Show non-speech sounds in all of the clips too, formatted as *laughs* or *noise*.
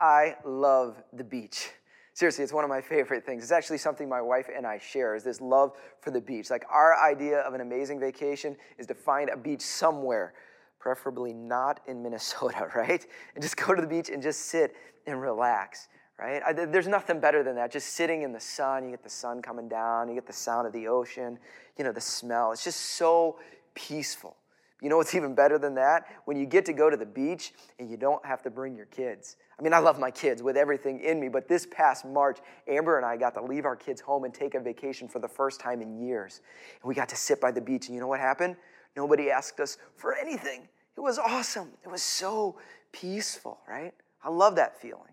I love the beach. Seriously, it's one of my favorite things. It's actually something my wife and I share is this love for the beach. Like our idea of an amazing vacation is to find a beach somewhere, preferably not in Minnesota, *laughs* right? And just go to the beach and just sit and relax, right? I, there's nothing better than that. Just sitting in the sun, you get the sun coming down, you get the sound of the ocean, you know, the smell. It's just so peaceful. You know what's *laughs* even better than that? When you get to go to the beach and you don't have to bring your kids. I mean, I love my kids with everything in me, but this past March, Amber and I got to leave our kids home and take a vacation for the first time in years. And we got to sit by the beach, and you know what happened? Nobody asked us for anything. It was awesome. It was so peaceful, right? I love that feeling.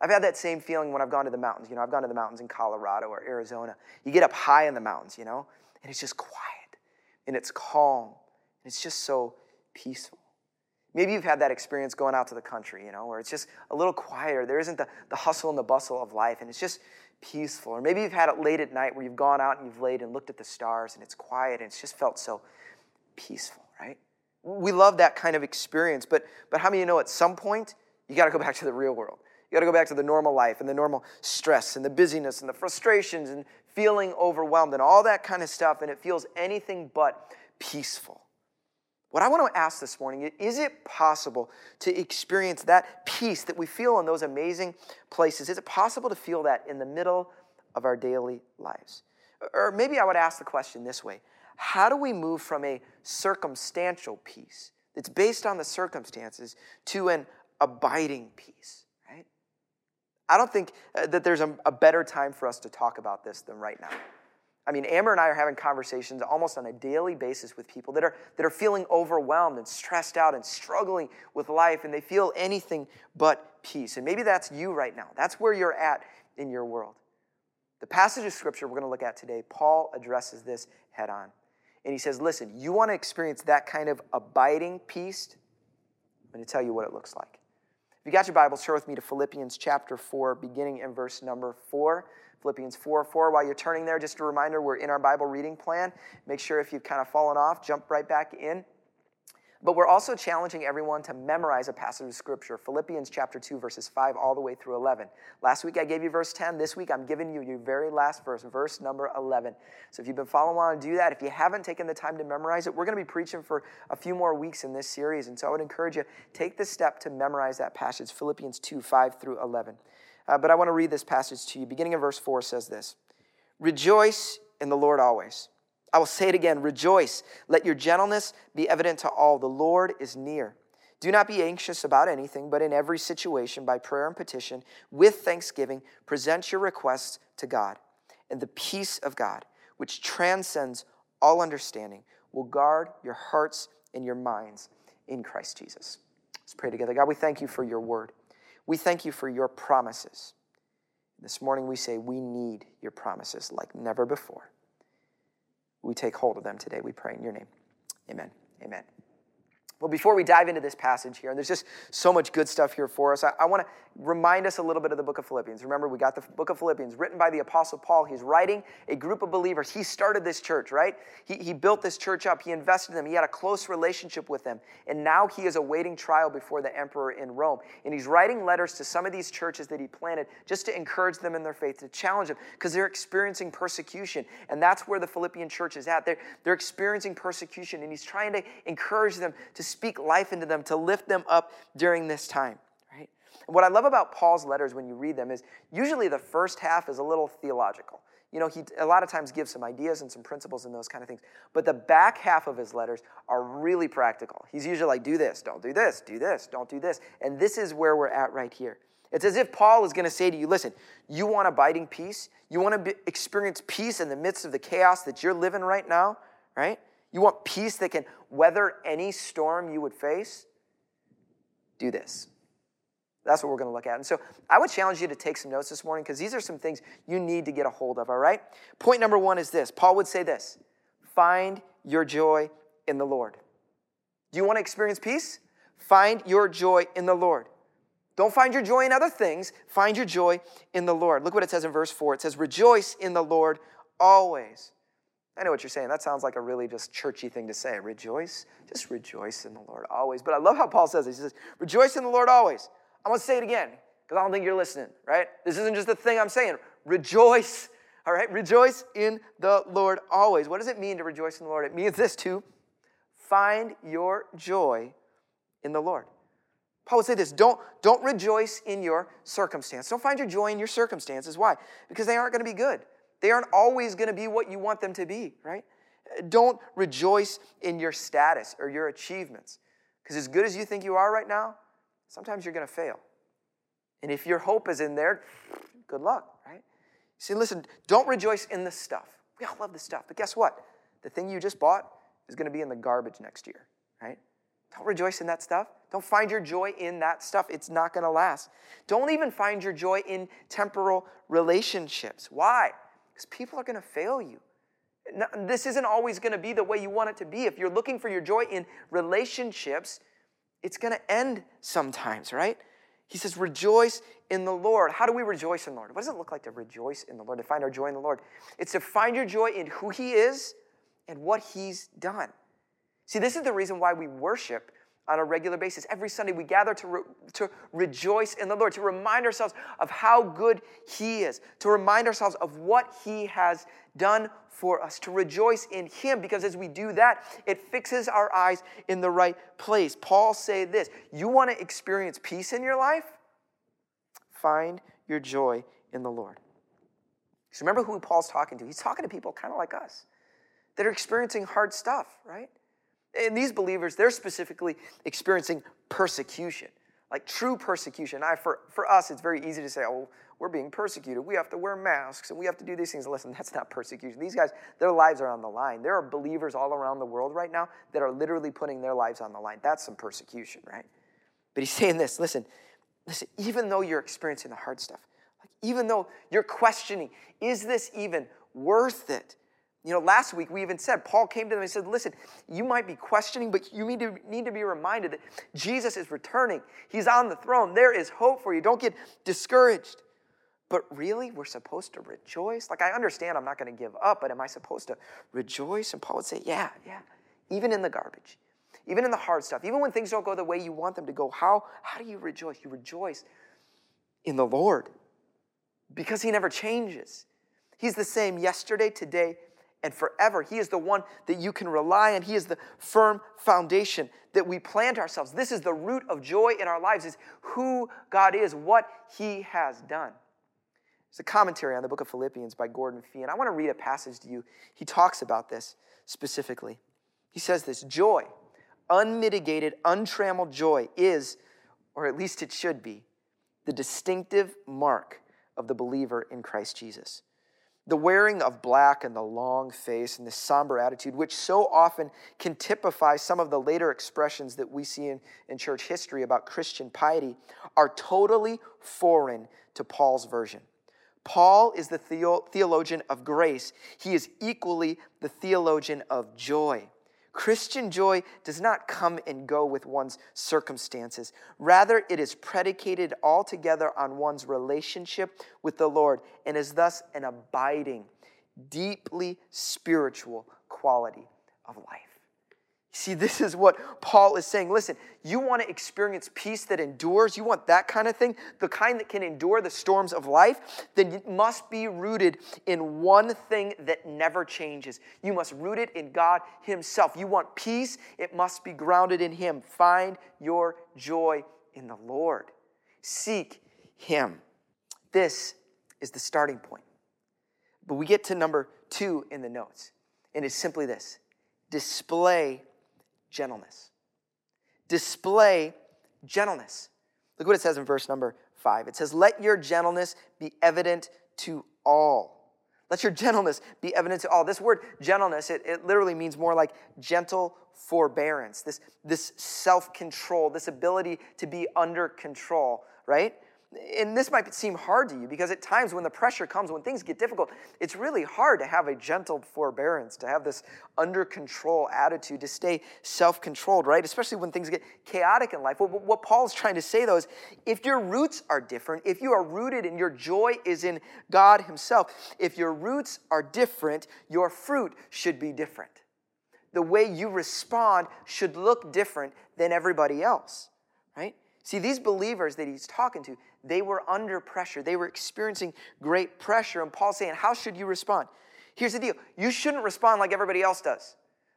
I've had that same feeling when I've gone to the mountains. You know, I've gone to the mountains in Colorado or Arizona. You get up high in the mountains, you know, and it's just quiet and it's calm and it's just so peaceful. Maybe you've had that experience going out to the country, you know, where it's just a little quieter. There isn't the, the hustle and the bustle of life, and it's just peaceful. Or maybe you've had it late at night where you've gone out and you've laid and looked at the stars, and it's quiet, and it's just felt so peaceful, right? We love that kind of experience, but, but how many of you know at some point, you got to go *laughs* back to the real world? You got to go back to the normal life and the normal stress and the busyness and the frustrations and feeling overwhelmed and all that kind of stuff, and it feels anything but peaceful. What I want to ask this morning is it possible to experience that peace that we feel in those amazing places? Is it possible to feel that in the middle of our daily lives? Or maybe I would ask the question this way How do we move from a circumstantial peace that's based on the circumstances to an abiding peace? Right? I don't think uh, that there's a, a better time for us to talk about this than right now. I mean, Amber and I are having conversations almost on a daily basis with people that are, that are feeling overwhelmed and stressed out and struggling with life, and they feel anything but peace. And maybe that's you right now. That's where you're at in your world. The passage of scripture we're going to look at today, Paul addresses this head on. And he says, Listen, you want to experience that kind of abiding peace? I'm going to tell you what it looks like. If you got your Bible, turn with me to Philippians chapter 4, beginning in verse number 4. Philippians 4 4. While you're turning there, just a reminder we're in our Bible reading plan. Make sure if you've kind of fallen off, jump right back in. But we're also challenging everyone to memorize a passage of scripture, Philippians chapter 2, verses 5 all the way through 11. Last week I gave you verse 10. This week I'm giving you your very last verse, verse number 11. So if you've been following along, do that. If you haven't taken the time to memorize it, we're going to be preaching for a few more weeks in this series. And so I would encourage you, take the step to memorize that passage, Philippians 2, 5 through 11. Uh, but I want to read this passage to you. Beginning in verse 4 says this Rejoice in the Lord always. I will say it again rejoice. Let your gentleness be evident to all. The Lord is near. Do not be anxious about anything, but in every situation, by prayer and petition, with thanksgiving, present your requests to God. And the peace of God, which transcends all understanding, will guard your hearts and your minds in Christ Jesus. Let's pray together. God, we thank you for your word. We thank you for your promises. This morning we say we need your promises like never before. We take hold of them today, we pray in your name. Amen. Amen. Well, before we dive into this passage here, and there's just so much good stuff here for us, I, I want to remind us a little bit of the book of Philippians. Remember, we got the book of Philippians written by the Apostle Paul. He's writing a group of believers. He started this church, right? He, he built this church up, he invested in them, he had a close relationship with them, and now he is awaiting trial before the emperor in Rome. And he's writing letters to some of these churches that he planted just to encourage them in their faith, to challenge them, because they're experiencing persecution. And that's where the Philippian church is at. They're, they're experiencing persecution, and he's trying to encourage them to speak life into them, to lift them up during this time. And what I love about Paul's letters when you read them is usually the first half is a little theological. You know, he a lot of times gives some ideas and some principles and those kind of things. But the back half of his letters are really practical. He's usually like, do this, don't do this, do this, don't do this. And this is where we're at right here. It's as if Paul is going to say to you, listen, you want abiding peace? You want to be, experience peace in the midst of the chaos that you're living right now, right? You want peace that can weather any storm you would face? Do this. That's what we're going to look at. And so I would challenge you to take some notes this morning because these are some things you need to get a hold of, all right? Point number one is this Paul would say this find your joy in the Lord. Do you want to experience peace? Find your joy in the Lord. Don't find your joy in other things. Find your joy in the Lord. Look what it says in verse 4. It says, Rejoice in the Lord always. I know what you're saying. That sounds like a really just churchy thing to say. Rejoice. Just rejoice in the Lord always. But I love how Paul says it. He says, Rejoice in the Lord always. I want to say it again. Because I don't think you're listening, right? This isn't just a thing I'm saying. Rejoice, *laughs* all right? Rejoice in the Lord always. What does it mean to rejoice in the Lord? It means this too find your joy in the Lord. Paul would say this don't, don't rejoice in your circumstance. Don't find your joy in your circumstances. Why? Because they aren't going to be good. They aren't always going to be what you want them to be, right? Don't rejoice in your status or your achievements. Because as good as you think you are right now, sometimes you're going to fail. And if your hope is in there, good luck, right? See, listen, don't rejoice in the stuff. We all love the stuff. But guess what? The thing you just bought is going to be in the garbage next year, right? Don't rejoice in that stuff. Don't find your joy in that stuff. It's not going to last. Don't even find your joy in temporal relationships. Why? Because people are going to fail you. This isn't always going to be the way you want it to be. If you're looking for your joy in relationships, it's going to end sometimes, right? He says, Rejoice in the Lord. How do we rejoice in the Lord? What does it look like to rejoice in the Lord, to find our joy in the Lord? It's to find your joy in who He is and what He's done. See, this is the reason why we worship on a regular basis. Every Sunday, we gather to, re- to rejoice in the Lord, to remind ourselves of how good He is, to remind ourselves of what He has done for us, to rejoice in Him, because as we do that, it fixes our eyes in the right place. Paul say this You want to experience peace in your life? Find your joy in the Lord. So remember who Paul's talking to. He's talking to people kind of like us that are experiencing hard stuff, right? And these believers, they're specifically experiencing persecution, like true persecution. I, for, for us, it's very easy to say, oh, we're being persecuted. We have to wear masks and we have to do these things. Listen, that's not persecution. These guys, their lives are on the line. There are believers all around the world right now that are literally putting their lives on the line. That's some persecution, right? But he's *laughs* saying this listen, listen, even though you're experiencing the hard stuff, like even though you're questioning, is this even worth it? You know, last week we even said, Paul came to them and said, Listen, you might be questioning, but you need to, need to be reminded that Jesus is returning. He's on the throne. There is hope for you. Don't get discouraged. But really, we're supposed to rejoice? Like, I understand I'm not going to give up, but am I supposed to rejoice? And Paul would say, Yeah, yeah. Even in the garbage, even in the hard stuff, even when things don't go the way you want them to go, how, how do you rejoice? You rejoice in the Lord because He never changes. He's the same yesterday, today, and forever. He is the one that you can rely on. He is the firm foundation that we plant ourselves. This is the root of joy in our lives is who God is, what he has done. It's a commentary on the book of Philippians by Gordon Fee, and I want to read a passage to you. He talks about this specifically. He says this joy, unmitigated, untrammeled joy is, or at least it should be, the distinctive mark of the believer in Christ Jesus. The wearing of black and the long face and the somber attitude, which so often can typify some of the later expressions that we see in, in church history about Christian piety, are totally foreign to Paul's version. Paul is the theologian of grace, he is equally the theologian of joy. Christian joy does not come and go with one's circumstances. Rather, it is predicated altogether on one's relationship with the Lord and is thus an abiding, deeply spiritual quality of life. See, this is what Paul is saying. Listen, you want to experience peace that endures, you want that kind of thing, the kind that can endure the storms of life, then it must be rooted in one thing that never changes. You must root it in God Himself. You want peace, it must be grounded in Him. Find your joy in the Lord. Seek Him. This is the starting point. But we get to number two in the notes, and it's simply this display gentleness. Display gentleness. Look what it says in verse number five. It says, Let your gentleness be evident to all. Let your gentleness be evident to all. This word gentleness, it, it literally means more like gentle forbearance, this, this self control, this ability to be under control, right? And this might seem hard to you because at times when the pressure comes, when things get difficult, it's really hard to have a gentle forbearance, to have this under control attitude, to stay self controlled, right? Especially when things get chaotic in life. What, what Paul's trying to say though is if your roots are different, if you are rooted and your joy is in God Himself, if your roots are different, your fruit should be different. The way you respond should look different than everybody else, right? See, these believers that he's talking to, they were under pressure. They were experiencing great pressure. And Paul's saying, How should you respond? Here's the deal you shouldn't respond like everybody else does.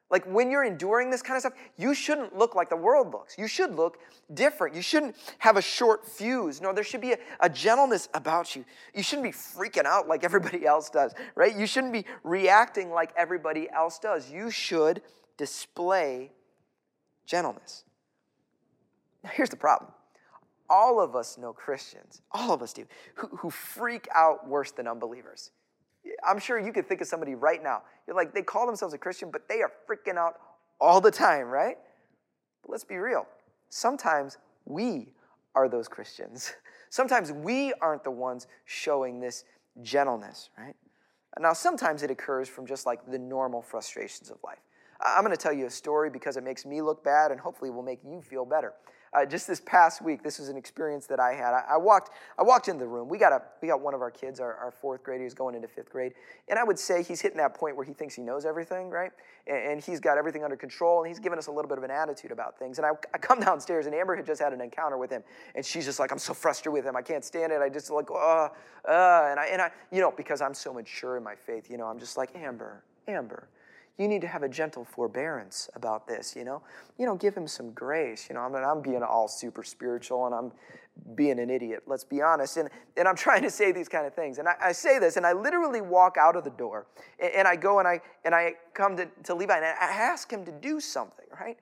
Like when you're enduring this kind of stuff, you shouldn't look like the world looks. You should look different. You shouldn't have a short fuse. No, there should be a, a, gentleness about you. You shouldn't be freaking out like everybody else does, right? You shouldn't be reacting like everybody else does. You should display gentleness. Now, here's the problem all of us know Christians, all of us do, who, who freak out worse than unbelievers. I'm sure you could think of somebody right now. You're like, they call themselves a Christian, but they are freaking out all the time, right? But let's be real. Sometimes we are those Christians. *laughs* Sometimes we aren't the ones showing this gentleness, right? Now, sometimes it occurs from just like the normal frustrations of life. I'm going to tell you a story because it makes me look bad and hopefully will make you feel better. Uh, just this past week, this was an experience that I had. I, I, walked, I walked into the room. We got a, we got one of our kids, our, our fourth grader, who's going into fifth grade, and I would say he's hitting that point where he thinks he knows everything, right? And, and he's got everything under control, and he's given us a little bit of an attitude about things. And I, I come *laughs* downstairs, and Amber had just had an encounter with him, and she's just like, "I'm so frustrated with him. I can't stand it. I just like, uh, uh," and I, and I, you know, because I'm so mature in my faith, you know, I'm just like, Amber, Amber you need to have a gentle forbearance about this, you know? You know, give him some grace. You know, I mean, I'm being all super spiritual and I'm being an idiot, let's be honest. And, and I'm *laughs* trying to say these kind of things. And I, I say this, and I literally walk out of the door and, and, I go and I, and I come to, to Levi and I ask him to do something, right?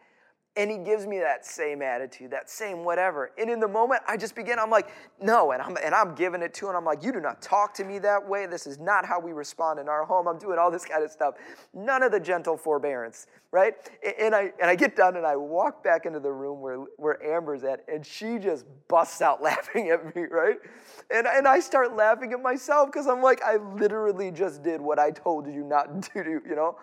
And he gives me that same attitude, that same whatever. And in the moment, I just begin, I'm like, no. And I'm, and I'm giving it to him. I'm like, you do not talk to me that way. This is not how we respond in our home. I'm doing all this kind of stuff. None of the gentle forbearance, right? And I, and I get done and I walk back into the room where, where Amber's at, and she just busts out *laughs* laughing at me, right? And, and I start laughing at myself because I'm like, I literally just did what I told you not to do, you know?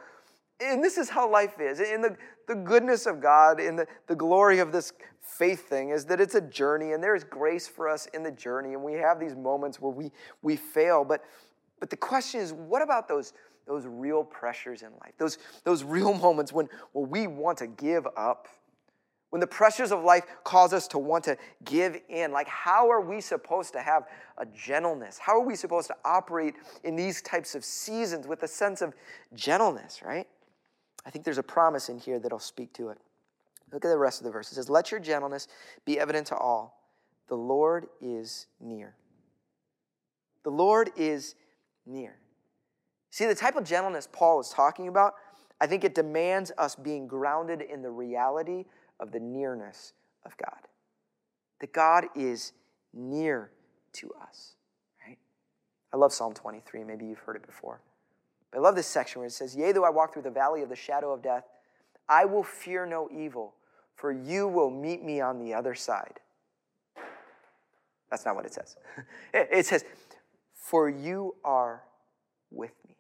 And this is how life is. In the, the goodness of God, in the, the glory of this faith thing, is that it's a journey and there is grace for us in the journey. And we have these moments where we, we fail. But, but the question is, what about those, those real pressures in life? Those, those real *laughs* moments when, when we want to give up? When the pressures of life cause us to want to give in, like how are we supposed to have a gentleness? How are we supposed to operate in these types of seasons with a sense of gentleness, right? I think there's a promise in here that'll speak to it. Look at the rest of the verse. It says, Let your gentleness be evident to all. The Lord is near. The Lord is near. See, the type of gentleness Paul is talking about, I think it demands us being grounded in the reality of the nearness of God. That God is near to us, right? I love Psalm 23. Maybe you've heard it before. I love this section where it says, Yea, though I walk through the valley of the shadow of death, I will fear no evil, for you will meet me on the other side. That's not what it says. *laughs* It says, For you are with me.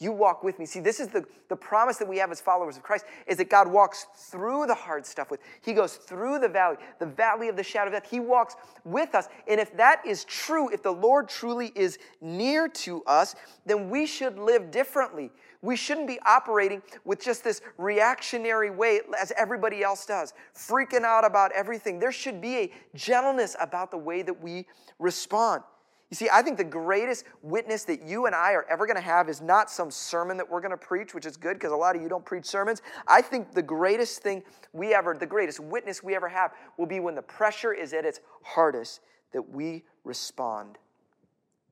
You walk with me. See, this is the, the promise that we have as followers of Christ is that God walks through the hard stuff with. He goes through the valley, the valley of the shadow of death. He walks with us. And if that is true, if the Lord truly is near to us, then we should live differently. We shouldn't be operating with just this reactionary way as everybody else does, freaking out about everything. There should be a gentleness about the way that we respond. You see, I think the greatest witness that you and I are ever going to have is not some sermon that we're going to preach, which is good because a lot of you don't preach sermons. I think the greatest thing we ever, the greatest witness we ever have will be when the pressure is at its hardest that we respond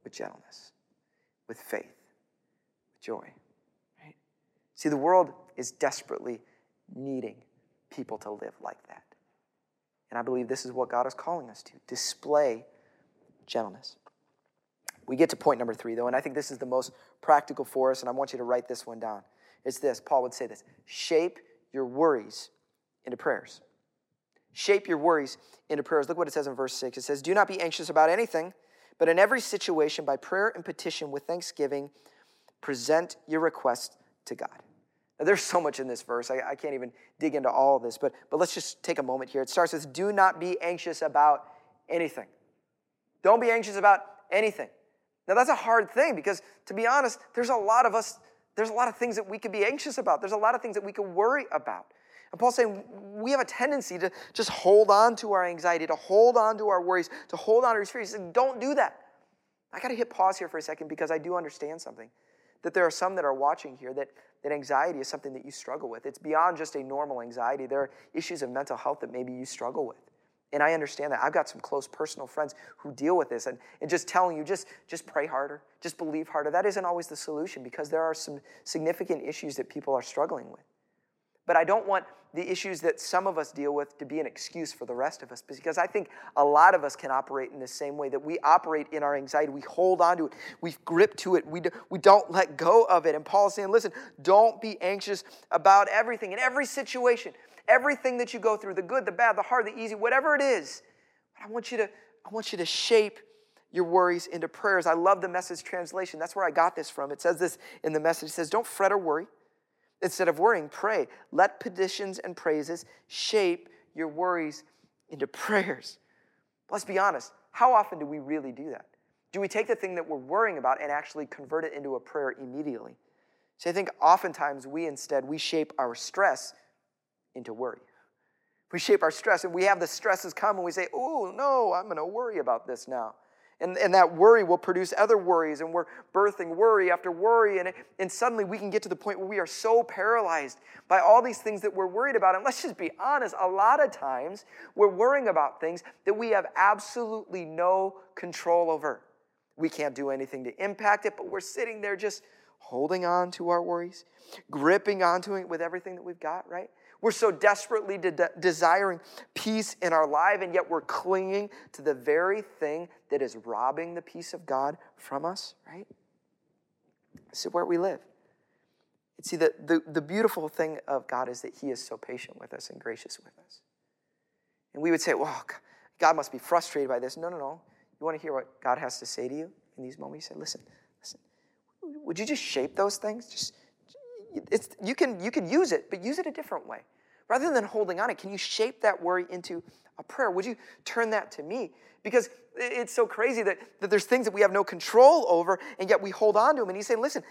with gentleness, with faith, with joy. Right? See, the world is desperately needing people to live like that. And I believe this is what God is calling us to display gentleness. We get to point number three, though, and I think this is the most practical for us, and I want you to write this one down. It's this Paul would say this shape your worries into prayers. Shape your worries into prayers. Look what it says in verse 6. It says, Do not be anxious about anything, but in every situation, by prayer and petition with thanksgiving, present your request to God. Now, there's so much in this verse. I, I can't even dig into all of this, but, but let's just take a moment here. It starts with, Do not be anxious about anything. Don't be anxious about anything. Now, that's a hard thing because, to be honest, there's a lot of us, there's a lot of things that we could be anxious about. There's a lot of things that we could worry about. And Paul's saying we have a tendency to just hold on to our anxiety, to hold on to our worries, to hold on to our fears. He said, don't do that. I got to hit pause here for a second because I do understand something. That there are some that are watching here that, that anxiety is something that you struggle with. It's beyond just a normal anxiety. There are issues of mental health that maybe you struggle with. And I understand that. I've got some close personal friends who deal with this. And, and just telling you, just, just pray harder, just believe harder, that isn't always the solution because there are some significant issues that people are struggling with. But I don't want the issues that some of us deal with to be an excuse for the rest of us because I think a lot of us can operate in the same way that we operate in our anxiety. We hold on to it, we grip to it, we, do, we don't let go of it. And Paul's saying, listen, don't be anxious about everything in every situation. Everything that you go through, the good, the bad, the hard, the easy, whatever it is, I want you to, I want you to shape your worries into prayers. I love the message translation. That's where I got this from. It says this in the message. It says, Don't fret or worry. Instead of worrying, pray. Let petitions and praises shape your worries into prayers. Let's be honest. How often do we really do that? Do we take the thing that we're worrying about and actually convert it into a prayer immediately? So I think oftentimes we instead we shape our stress into worry. We shape our stress and we have the stresses come and we say, oh, no, I'm going to worry about this now. And, and that worry will produce other worries, and we're birthing worry after worry. And, and suddenly we can get to the point where we are so paralyzed by all these things that we're worried about. And let's just be honest a lot of times we're worrying about things that we have absolutely no control over. We can't do anything to impact it, but we're sitting there just holding on to our worries, gripping onto it with everything that we've got, right? We're so desperately de- desiring peace in our life, and yet we're clinging to the very thing that is robbing the peace of God from us, right? This is where we live. See, the, the, the beautiful thing of God is that He is so patient with us and gracious with us. And we would say, well, God must be frustrated by this. No, no, no. You want to hear what God has to say to you in these moments? He said, listen, listen. Would you just shape those things? Just it's, you, can, you can use it, but use it a different way. Rather than holding on it, can you shape that worry into a prayer? Would you turn that to me? Because it's so crazy that, that there's things that we have no control over, and yet we hold on to them. And he's saying, listen,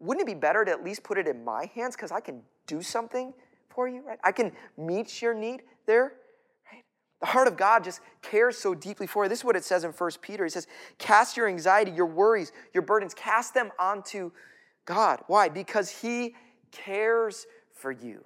wouldn't it be better to at least put it in my hands because I can do something for you, right? I can meet your need there. The heart of God just cares so deeply for you. This is what it says in 1 Peter. He says, Cast your anxiety, your worries, your burdens, cast them onto God. Why? Because He cares for you.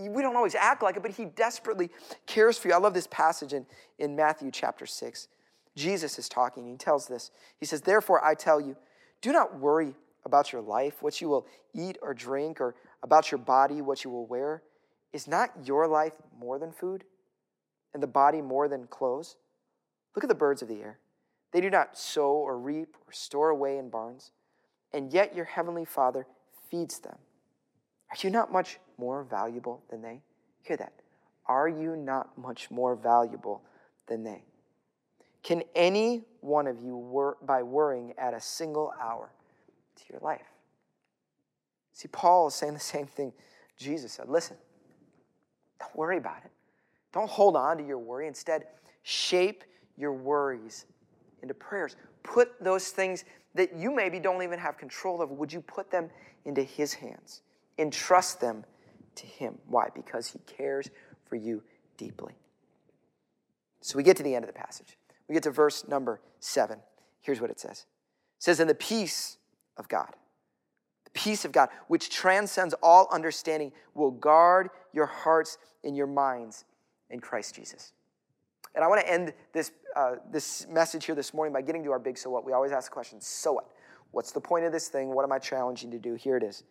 We don't always act like it, but He desperately cares for you. I love this passage in, in Matthew chapter 6. Jesus is talking. He tells this. He says, Therefore, I tell you, do not worry about your life, what you will eat or drink, or about your body, what you will wear. Is not your life more than food, and the body more than clothes? Look at the birds of the air. They do not sow or reap or store away in barns, and yet your heavenly Father feeds them. Are you not much more valuable than they? Hear that. Are you not much more valuable than they? Can any one of you, wor- by worrying, add a single hour to your life? See, Paul is saying the same thing Jesus said. Listen, don't worry about it. Don't hold on to your worry. Instead, shape your worries into prayers. Put those things that you maybe don't even have control of, would you put them into His hands? Entrust them to Him. Why? Because He cares for you deeply. So we get to the end of the passage. We get to verse number seven. Here's what it says It says, In the peace of God, the peace of God, which transcends all understanding, will guard your hearts and your minds in Christ Jesus. And I want to end this, uh, this message here this morning by getting to our big so what. We always ask the question so what? What's the point of this thing? What am I challenging to do? Here it is.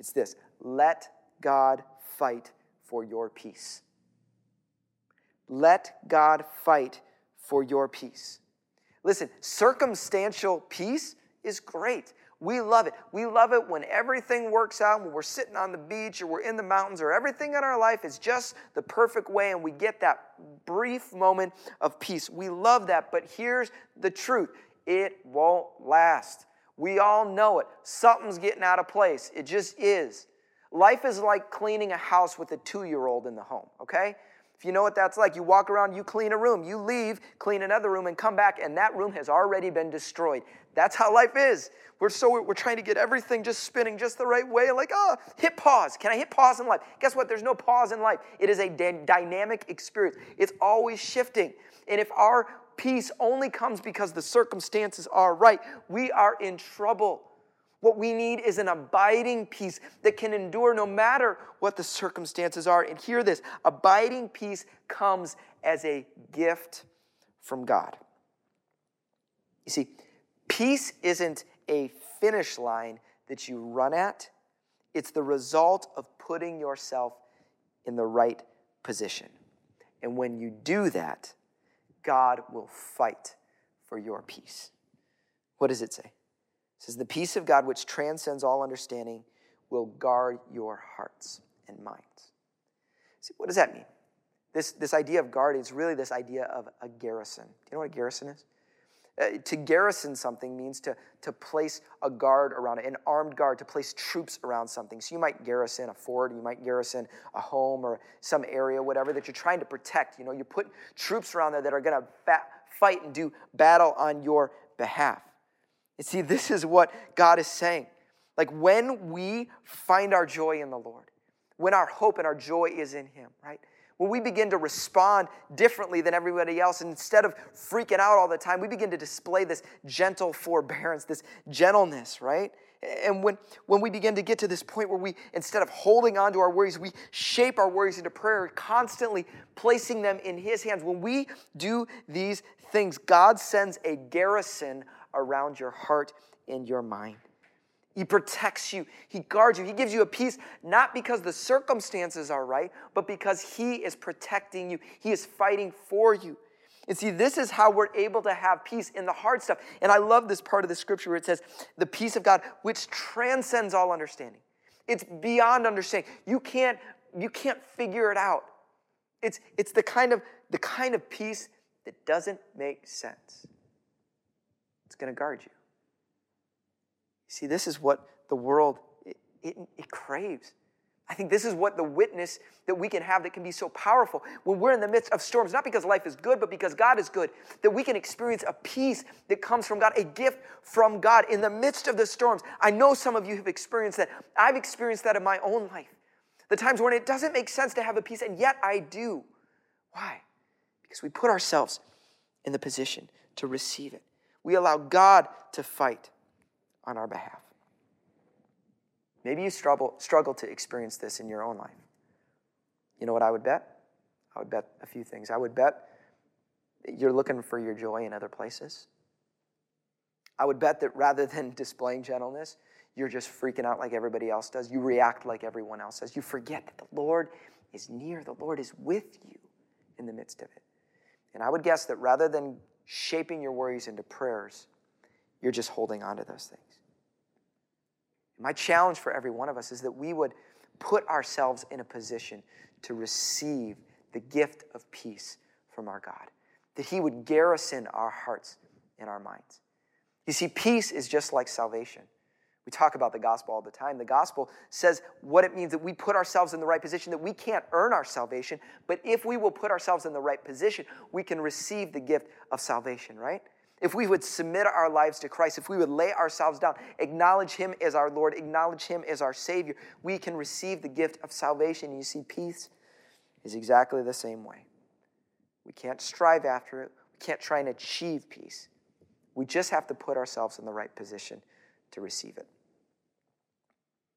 It's this let God fight for your peace. Let God fight for your peace. Listen, circumstantial peace is great. We love it. We love it when everything works out, when we're sitting on the beach or we're in the mountains or everything in our life is just the perfect way and we get that brief moment of peace. We love that, but here's the truth it won't last. We all know it. Something's getting out of place. It just is. Life is like cleaning a house with a two year old in the home, okay? If you know what that's like, you walk around, you clean a room, you leave, clean another room, and come back, and that room has already been destroyed. That's how life is. We're so we're trying to get everything just spinning just the right way. Like, oh, hit pause. Can I hit pause in life? Guess what? There's no pause in life. It is a dynamic experience. It's always shifting. And if our peace only comes because the circumstances are right, we are in trouble. What we need is an abiding peace that can endure no matter what the circumstances are. And hear this abiding peace comes as a gift from God. You see, peace isn't a finish line that you run at, it's the result of putting yourself in the right position. And when you do that, God will fight for your peace. What does it say? It says, The peace of God, which transcends all understanding, will guard your hearts and minds. See, what does that mean? This, this idea of guarding is really this idea of a garrison. Do you know what a garrison is? Uh, to garrison something means to, to place a guard around it, an armed guard, to place troops around something. So you might garrison a fort, you might garrison a home or some area, whatever, that you're trying to protect. You know, you put troops around there that are going to fight and do battle on your behalf. And see, this is what God is saying. Like when we find our joy in the Lord, when our hope and our joy is in Him, right? When we begin to respond differently than everybody else, and instead of freaking out all the time, we begin to display this gentle forbearance, this gentleness, right? And when, when we begin to get to this point where we, instead of holding on to our worries, we shape our worries into prayer, constantly placing them in His hands. When we do these things, God sends a garrison around your heart and your mind. He protects you. He guards you. He gives you a peace, not because the circumstances are right, but because He is protecting you. He is fighting for you. And see, this is how we're able to have peace in the hard stuff. And I love this part of the scripture where it says, the peace of God, which transcends all understanding. It's beyond understanding. You can't, you can't figure it out. It's, it's the, kind of, the kind of peace that doesn't make sense It's going to guard you. See, this is what the world it, it, it craves. I think this is what the witness that we can have that can be so powerful when we're in the midst of storms, not because life is good, but because God is good, that we can experience a peace that comes from God, a gift from God in the midst of the storms. I know some of you have experienced that. I've experienced that in my own life. The times when it doesn't make sense to have a peace, and yet I do. Why? Because we put ourselves in the position to receive it. We allow God to fight on our behalf. Maybe you struggle, struggle to experience this in your own life. You know what I would bet? I would bet a few things. I would bet you're looking for your joy in other places. I would bet that rather than *laughs* displaying gentleness, you're just freaking out like everybody else does. You react like everyone else does. You forget that the Lord is near, the Lord is with you in the midst of it. And I would guess that rather than shaping your worries into prayers, you're just holding on to those things. My challenge for every one of us is that we would put ourselves in a position to receive the gift of peace from our God, that He would garrison our hearts and our minds. You see, peace is just like salvation. We talk about the gospel all the time. The gospel says what it means that we put ourselves in the right position, that we can't earn our salvation, but if we will put ourselves in the right position, we can receive the gift of salvation, right? If we would submit our lives to Christ, if we would lay ourselves down, acknowledge Him as our Lord, acknowledge Him as our Savior, we can receive the gift of salvation. You see, peace is exactly the same way. We can't strive after it, we can't try and achieve peace. We just have to put ourselves in the right position to receive it.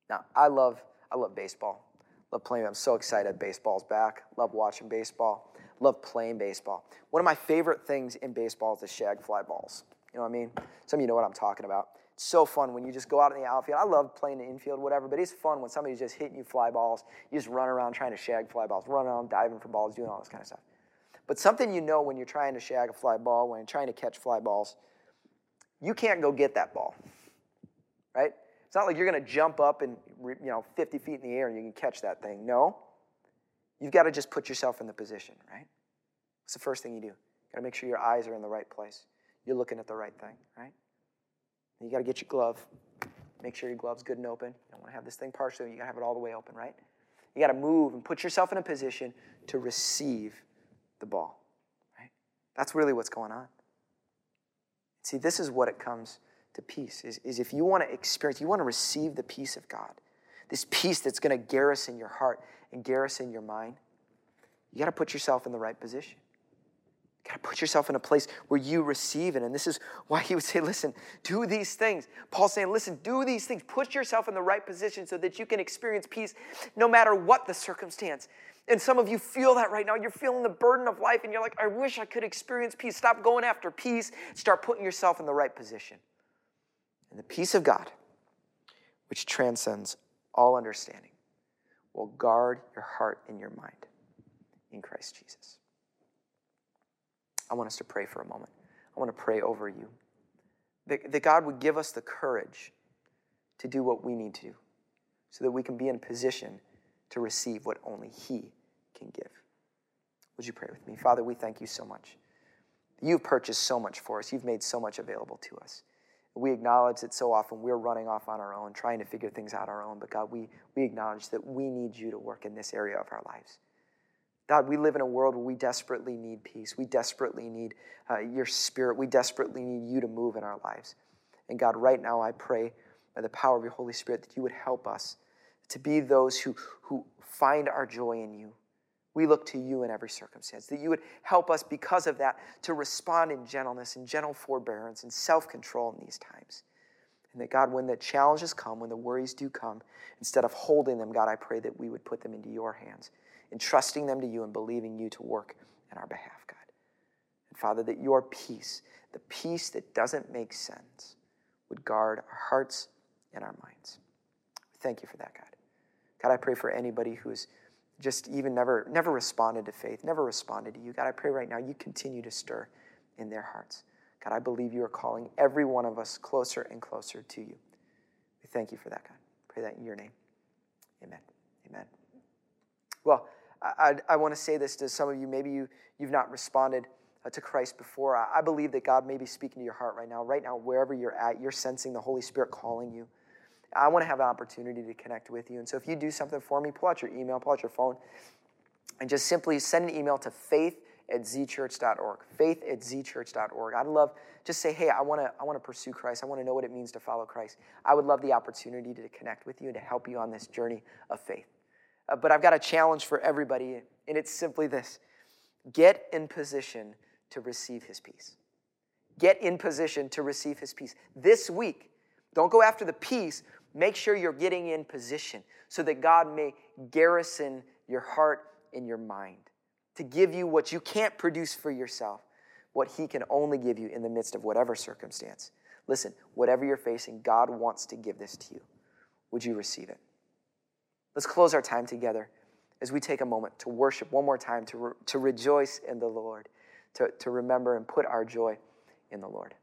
Now, I love, I love baseball. Love playing. I'm so excited baseball's back. Love watching baseball. Love playing baseball. One of my favorite things in baseball is the shag fly balls. You know what I mean? Some of you know what I'm talking about. It's so fun when you just go out in the outfield. I love playing the infield, whatever, but it's fun when somebody's just hitting you fly balls. You just run around trying to shag fly balls, run around diving for balls, doing all this kind of stuff. But something you know when you're trying to shag a fly ball, when you're trying to catch fly balls, you can't go get that ball right? It's not like you're going to jump up and, you know, 50 feet in the air and you can catch that thing. No. You've got to just put yourself in the position, right? What's the first thing you do? You got to make sure your eyes are in the right place. You're looking at the right thing, right? And you got to get your glove. Make sure your glove's good and open. You don't want to have this thing partially. You got to have it all the way open, right? You got to move and put yourself in a position to receive the ball. Right? That's really what's going on. See, this is what it comes to peace is, is if you want to experience, you want to receive the peace of God, this peace that's going to garrison your heart and garrison your mind, you got to put yourself in the right position. You got to put yourself in a place where you receive it. And this is why he would say, listen, do these things. Paul's saying, listen, do these things. Put yourself in the right position so that you can experience peace no matter what the circumstance. And some of you feel that right now. You're feeling the burden of life, and you're like, I wish I could experience peace. Stop going after peace. Start putting yourself in the right position. And the peace of God, which transcends all understanding, will guard your heart and your mind in Christ Jesus. I want us to pray for a moment. I want to pray over you. That, that God would give us the courage to do what we need to do so that we can be in position to receive what only He can give. Would you pray with me? Father, we thank you so much. You've purchased so much for us, you've made so much available to us. We acknowledge that so often we're running off on our own, trying to figure things out our own. But God, we, we acknowledge that we need you to work in this area of our lives. God, we live in a world where we desperately need peace. We desperately need uh, your spirit. We desperately need you to move in our lives. And God, right now I pray by the power of your Holy Spirit that you would help us to be those who, who find our joy in you. We look to you in every circumstance, that you would help us because of that to respond in gentleness and gentle forbearance and self control in these times. And that, God, when the challenges come, when the worries do come, instead of holding them, God, I pray that we would put them into your hands, entrusting them to you and believing you to work in our behalf, God. And Father, that your peace, the peace that doesn't make sense, would guard our hearts and our minds. Thank you for that, God. God, I pray for anybody who's just even never never responded to faith, never responded to you. God, I pray right now you continue to stir in their hearts. God, I believe you are calling every one of us closer and closer to you. We thank you for that, God. Pray that in your name. Amen. Amen. Well, I, I, I want to say this to some of you. Maybe you, you've not responded uh, to Christ before. I, I believe that God may be speaking to your heart right now. Right now, wherever you're at, you're sensing the Holy Spirit calling you. I want to have an opportunity to connect with you. And so if you do something for me, pull out your email, pull out your phone, and just simply send an email to faith at zchurch.org. Faith at zchurch.org. I'd love just say, hey, I want to I want to pursue Christ. I want to know what it means to follow Christ. I would love the opportunity to connect with you and to help you on this journey of faith. Uh, but I've got a challenge for everybody, and it's simply this: get in position to receive His peace. Get in position to receive His peace this week. Don't go after the peace, Make sure you're getting in position so that God may garrison your heart and your mind to give you what you can't produce for yourself, what He can only give you in the midst of whatever circumstance. Listen, whatever you're facing, God wants to give this to you. Would you receive it? Let's close our time together as we take a moment to worship one more time, to, re- to rejoice in the Lord, to, to remember and put our joy in the Lord.